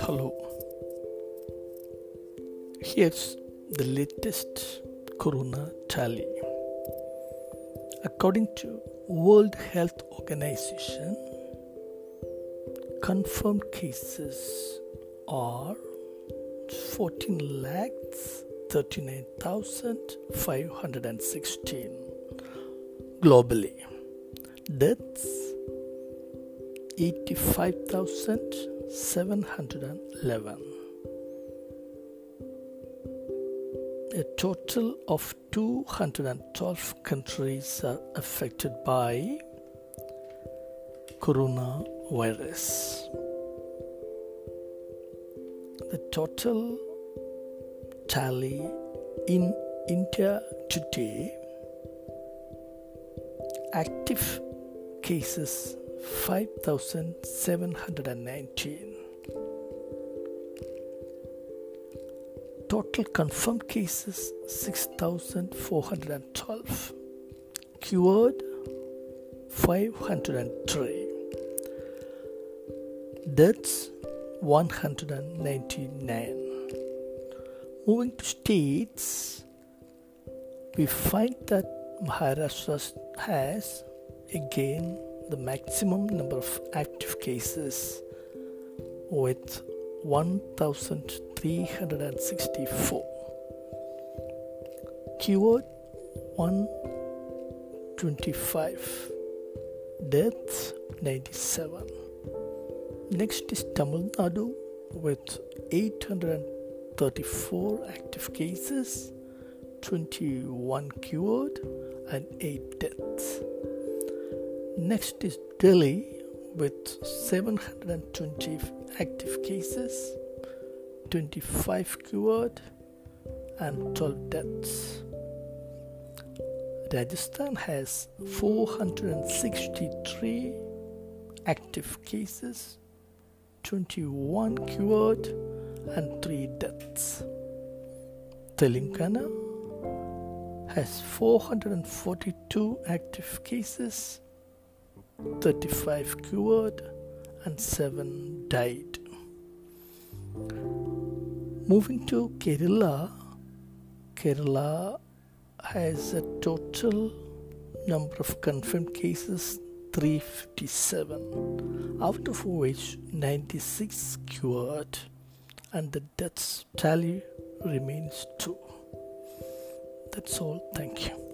Hello. Here's the latest corona tally. According to World Health Organization, confirmed cases are 14 lakhs 39,516 globally. Deaths 85,711. A total of 212 countries are affected by coronavirus. The total tally in India today active cases 5719 total confirmed cases 6412 cured 503 deaths 199 moving to states we find that Maharashtra has again the maximum number of active cases with 1364 cured 125 deaths 97 next is tamil nadu with 834 active cases 21 cured and 8 deaths Next is Delhi with 720 active cases, 25 cured, and 12 deaths. Rajasthan has 463 active cases, 21 cured, and 3 deaths. Telangana has 442 active cases, 35 cured and 7 died. Moving to Kerala, Kerala has a total number of confirmed cases 357, out of which 96 cured, and the deaths tally remains 2. That's all. Thank you.